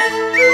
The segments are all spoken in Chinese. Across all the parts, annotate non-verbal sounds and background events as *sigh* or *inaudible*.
Música *laughs*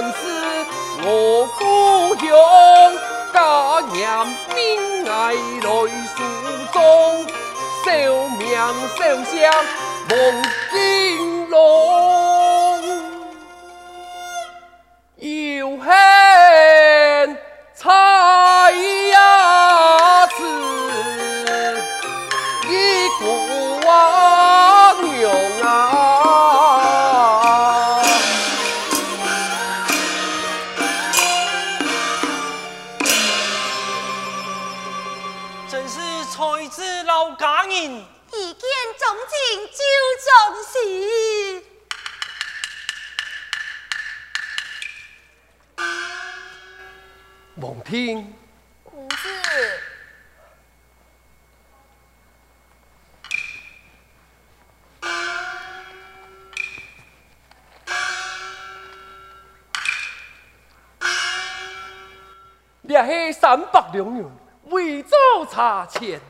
本是我故乡，家念命爱来书中，小命寿香梦金龙，三百两银，为做茶钱。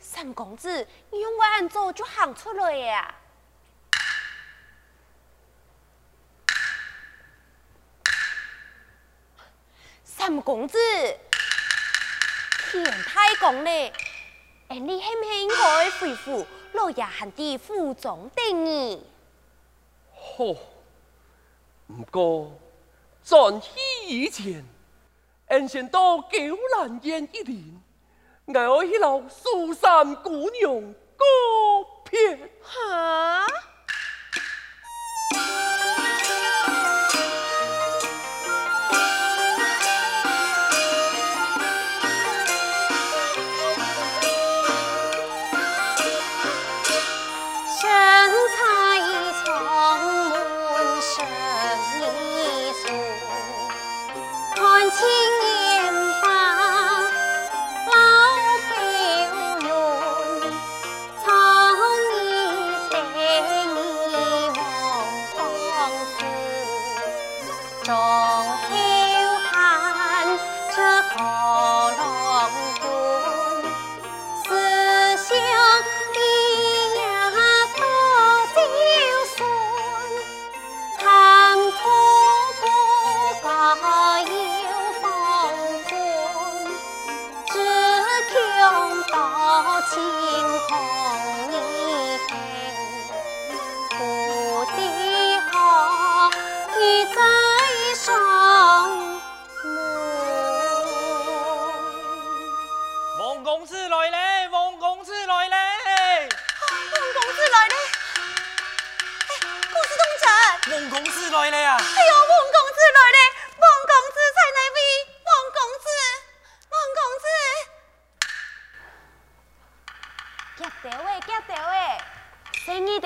三公子，你用完做就喊出来呀！三公子，天太公嘞，你系唔系应该回复老爷喊的府中等你？好，毋过，转世以前，恩臣都九难见一人，奈何迄老苏三姑娘孤僻下。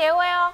给我哟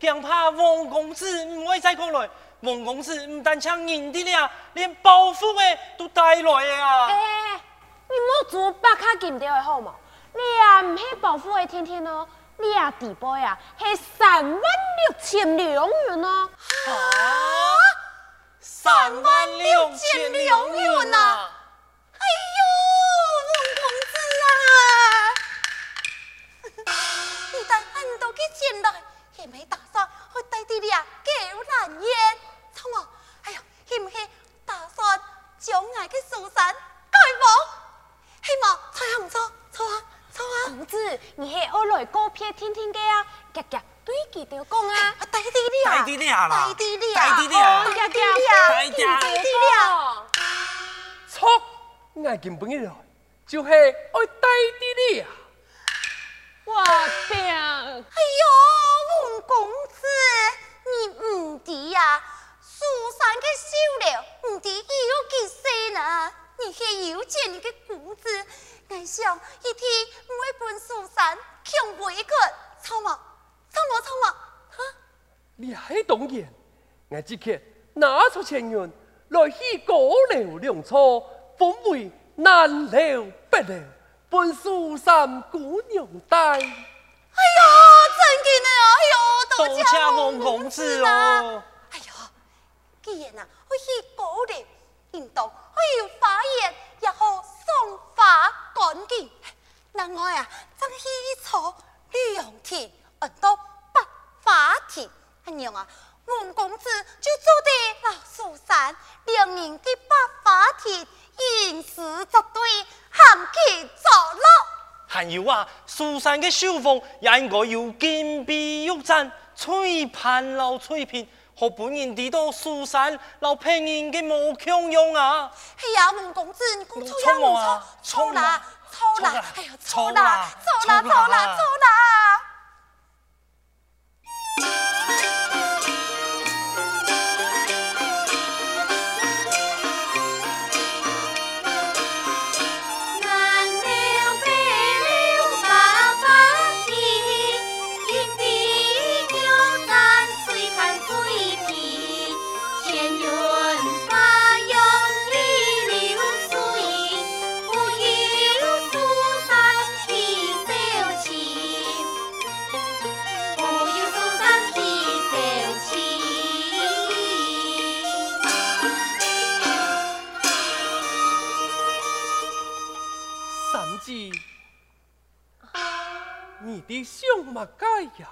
惊怕王公子唔会再过来，王公子唔但抢银的了，连包袱诶都带来啊！哎、欸，你莫做白卡金条的好吗？你啊唔系包袱诶天天哦，你啊地步呀系三万六千两元哦！啊，三万六千两元啊！听听嘅啊，夹夹对记得讲啊！弟弟你啊，弟弟你啊，弟弟你啊，弟弟啊，夹夹记得讲。错，我根本嘅就是爱弟弟你啊！我病。哎呦，王公子。你唔知呀，苏珊嘅收了唔知有几岁呢？你系有钱嘅公子，我想一天唔会本苏山穷不一个，错吗？错吗？错吗？哈！你还懂言，我即刻拿出钱元来去高楼良策，分为南楼北楼，本苏山姑娘带。哎呀，真嘅呢！哎呦，多谢王公子哦。哎呀，既然啊，我去高调运动，可以发言，也好送花赶集。那我呀正去坐绿杨亭，很多百花亭。咁样啊，王公子就住在老苏珊，两人的百花亭，吟诗作对，含气作乐。还有啊，苏珊的绣风也应该有金碧玉簪、翠盘老翠屏，何本人地到苏山老骗人嘅无强用啊！哎呀，孟公子，你讲错呀，错错啦，错啦，哎呀，错啦，错啦，错啦，错啦！相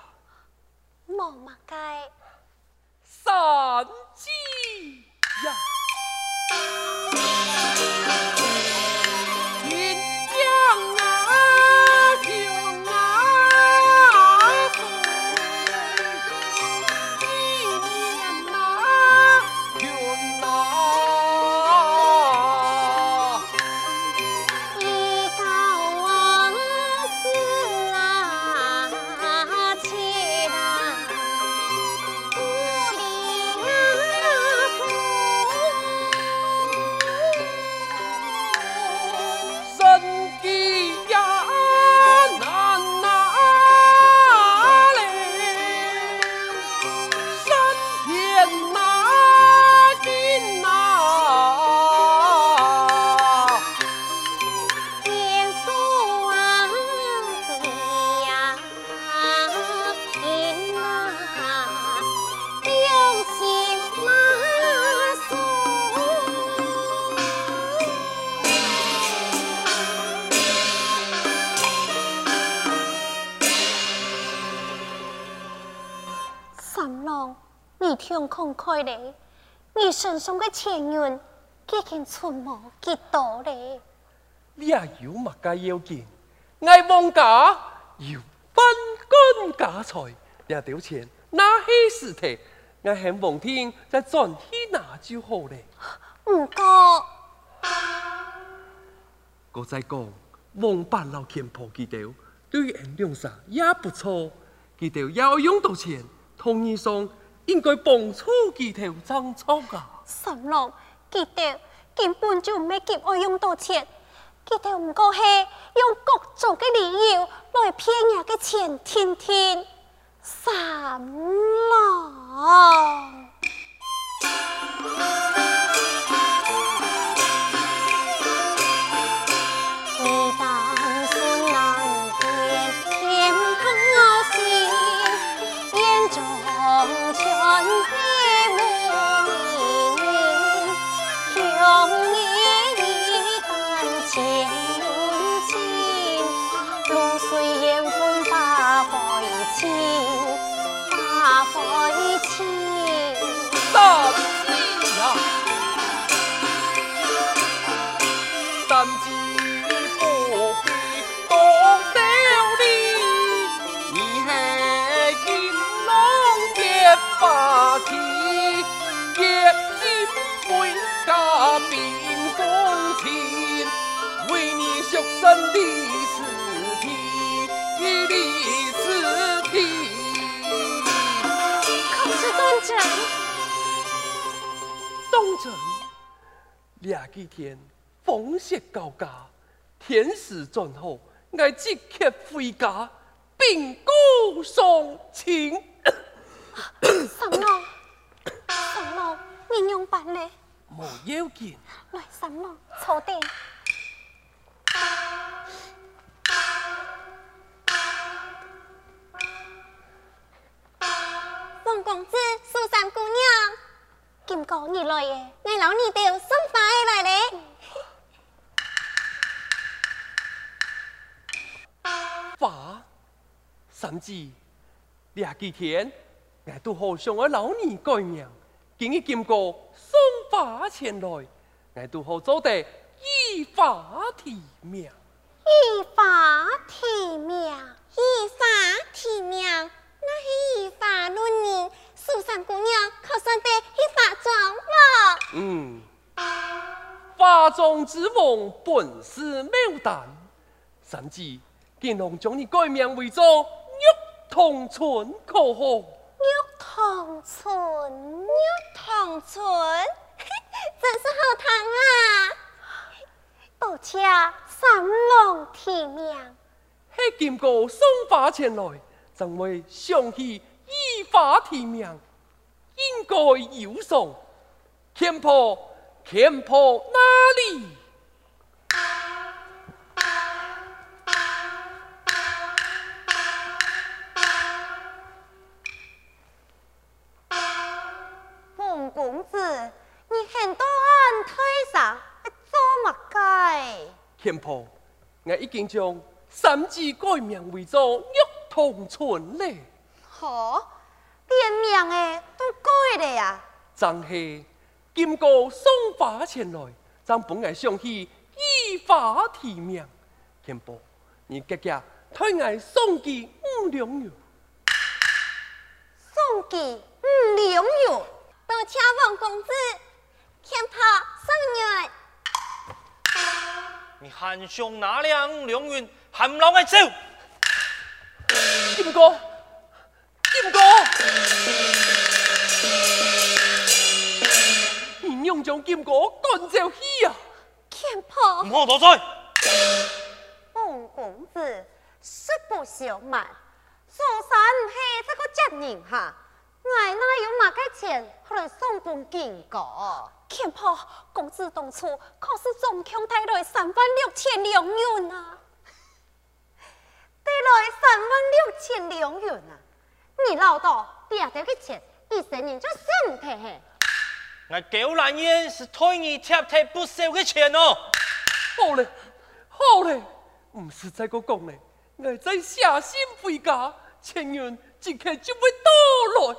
天空开嘞，你身上的钱银已经存没几多嘞。你也有物家要紧？爱王家有分官家财，两条钱拿去实体，我向王天再转去拿就好嘞。唔过，我再讲，王八老天婆记得对人良啥也不错，记得要用到钱，同意送。应该放出几条争吵啊！三郎，记得根本就唔系急爱用到钱，记得唔过系用各种嘅理由来骗人嘅钱天天。三郎。这几天风雪交加，天时转好，我即刻回家，并告送亲。三郎，三郎，你用办呢？冇要紧。来，三郎，坐定。王公子，苏三姑娘。金哥，你来耶！我老二爹送饭来嘞。*laughs* 爸，三姐，这几天我都好想我老二改名，今日金哥发前来，俺都好做得一法提名，一法提名，一法提名，那是一法论呢？苏三姑娘可算得依法妆了。嗯，化妆之王本是妙丹，甚至见龙将你改名为做玉铜春，可好？玉铜春，玉铜春。真是好疼啊！多谢三郎提名，系经过送花前来，怎会想起依法提名？应该有送，天婆，天婆哪里？天婆，我已经将三字改名为做玉堂春嘞。好。连名诶都改了呀！正是经过送花前来，咱本来想去依法提名。天婆，你哥哥推我送给五两肉，送给五两肉，多谢王公子，天婆生日。你还想哪两五两银含老爱走？金哥。金哥，你用将金哥赶走去啊！天婆，唔好多嘴。王公子，实不相瞒，苏三系这个贱人哈，我哪有马个钱来送本金哥？天婆，公子当初可是总共带来三万六千两元啊！带来三万六千两元啊！你老道，别得个钱，一生人就身体嘿。我狗兰烟是推你贴贴不少的钱哦。好嘞，好嘞，唔是再个讲嘞，我再下心回家，千元即刻就会到来。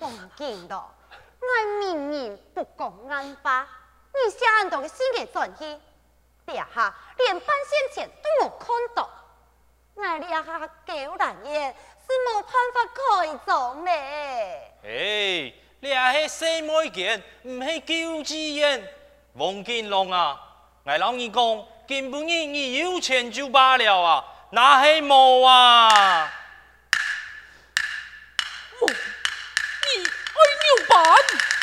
王见道，我明年不讲安法，你下安多个心给转去，底下连半仙钱都冇看到，我底下狗兰烟。是冇办法开张嘞。哎，你系什么意见？唔系救济人。王金龙啊，我老你讲，根本你你有钱就罢了啊，哪系冇啊？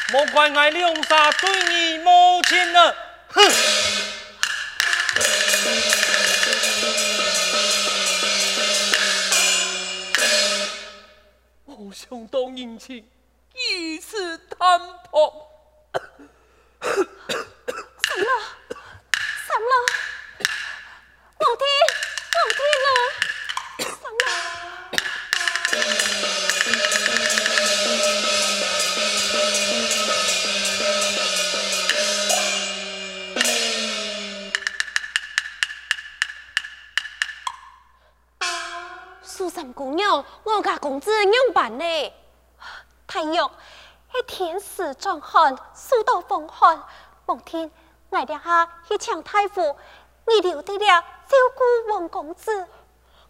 莫怪我两傻对你无情了，哼！互相当殷勤，以此谈判。呢？太玉，系天使壮汉，树道风寒。王天，我哋下去抢太傅，你留得了照顾王公子。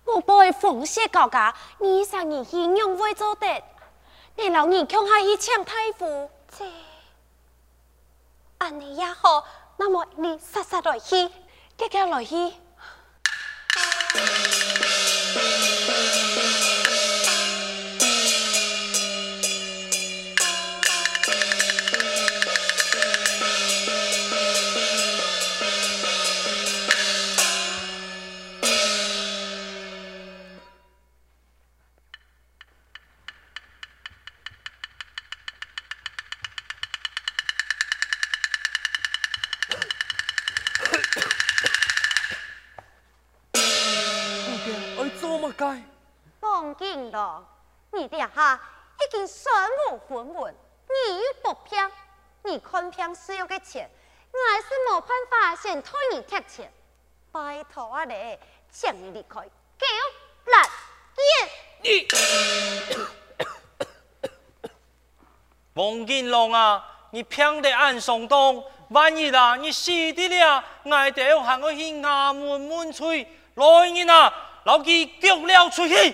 我不会奉谢高家，你上你去用会做的。你老二强下去抢太傅，这安尼也好。那么你杀杀来去，结结来去。王金龙，你底下已经身无分文，你又不平，你看平需要的钱，我还是没办法先替你贴钱。拜托啊你，请你离开，狗兰烟。王金龙啊，你平得暗松动，万一啦，你死的了，我得要喊我去衙门问罪，来人啊，老几丢了出去。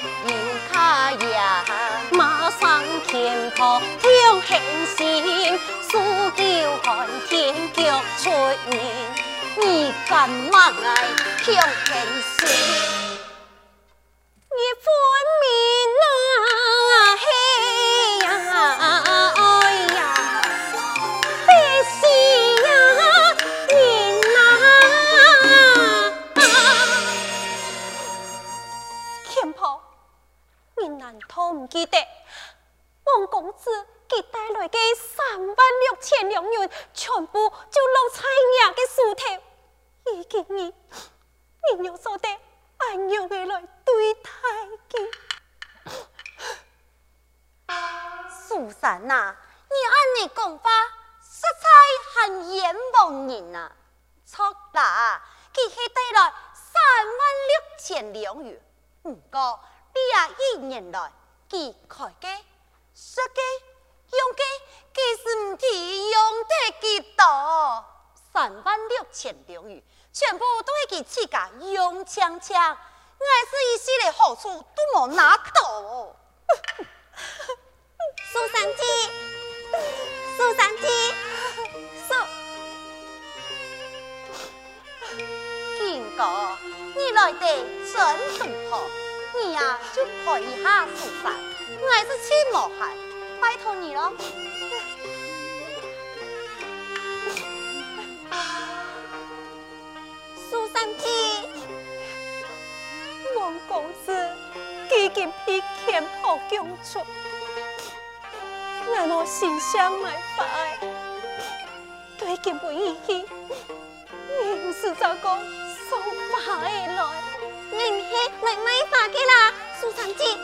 听行信，书叫寒天脚出名，你干嘛内三万六千两元，全部就落在你嘅手头。伊今日，你要所得按样嘅来对待佮。苏三呐，你按你讲法，实在很冤枉人呐、啊。错啦，佮佮带来三万六千两元，不过你啊一年来佮开嘅，说。爱听行信？强强，我是一时的好处都冇拿到。苏三姐，苏三姐，苏，金哥，你来得真正好，你呀就陪一下苏三，我是亲无害，拜托你了。苏三姐。王公子已经被强迫供出，我心想买法的，对佢不义气，硬是找个送法的来，你系来买法嘅啦，苏三姐。